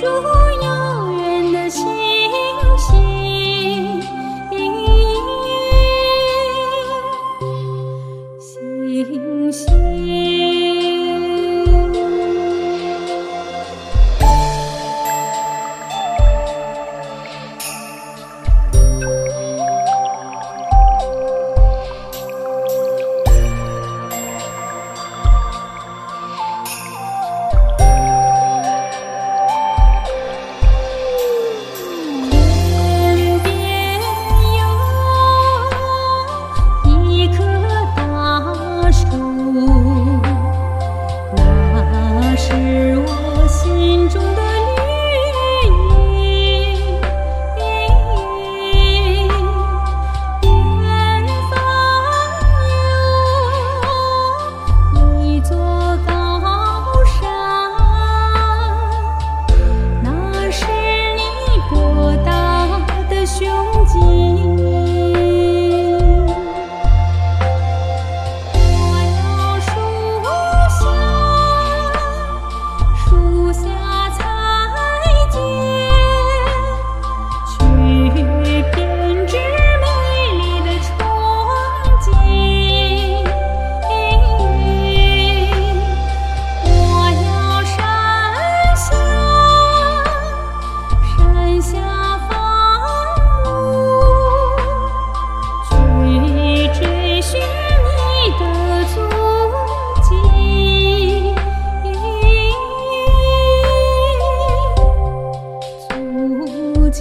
祝。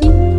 you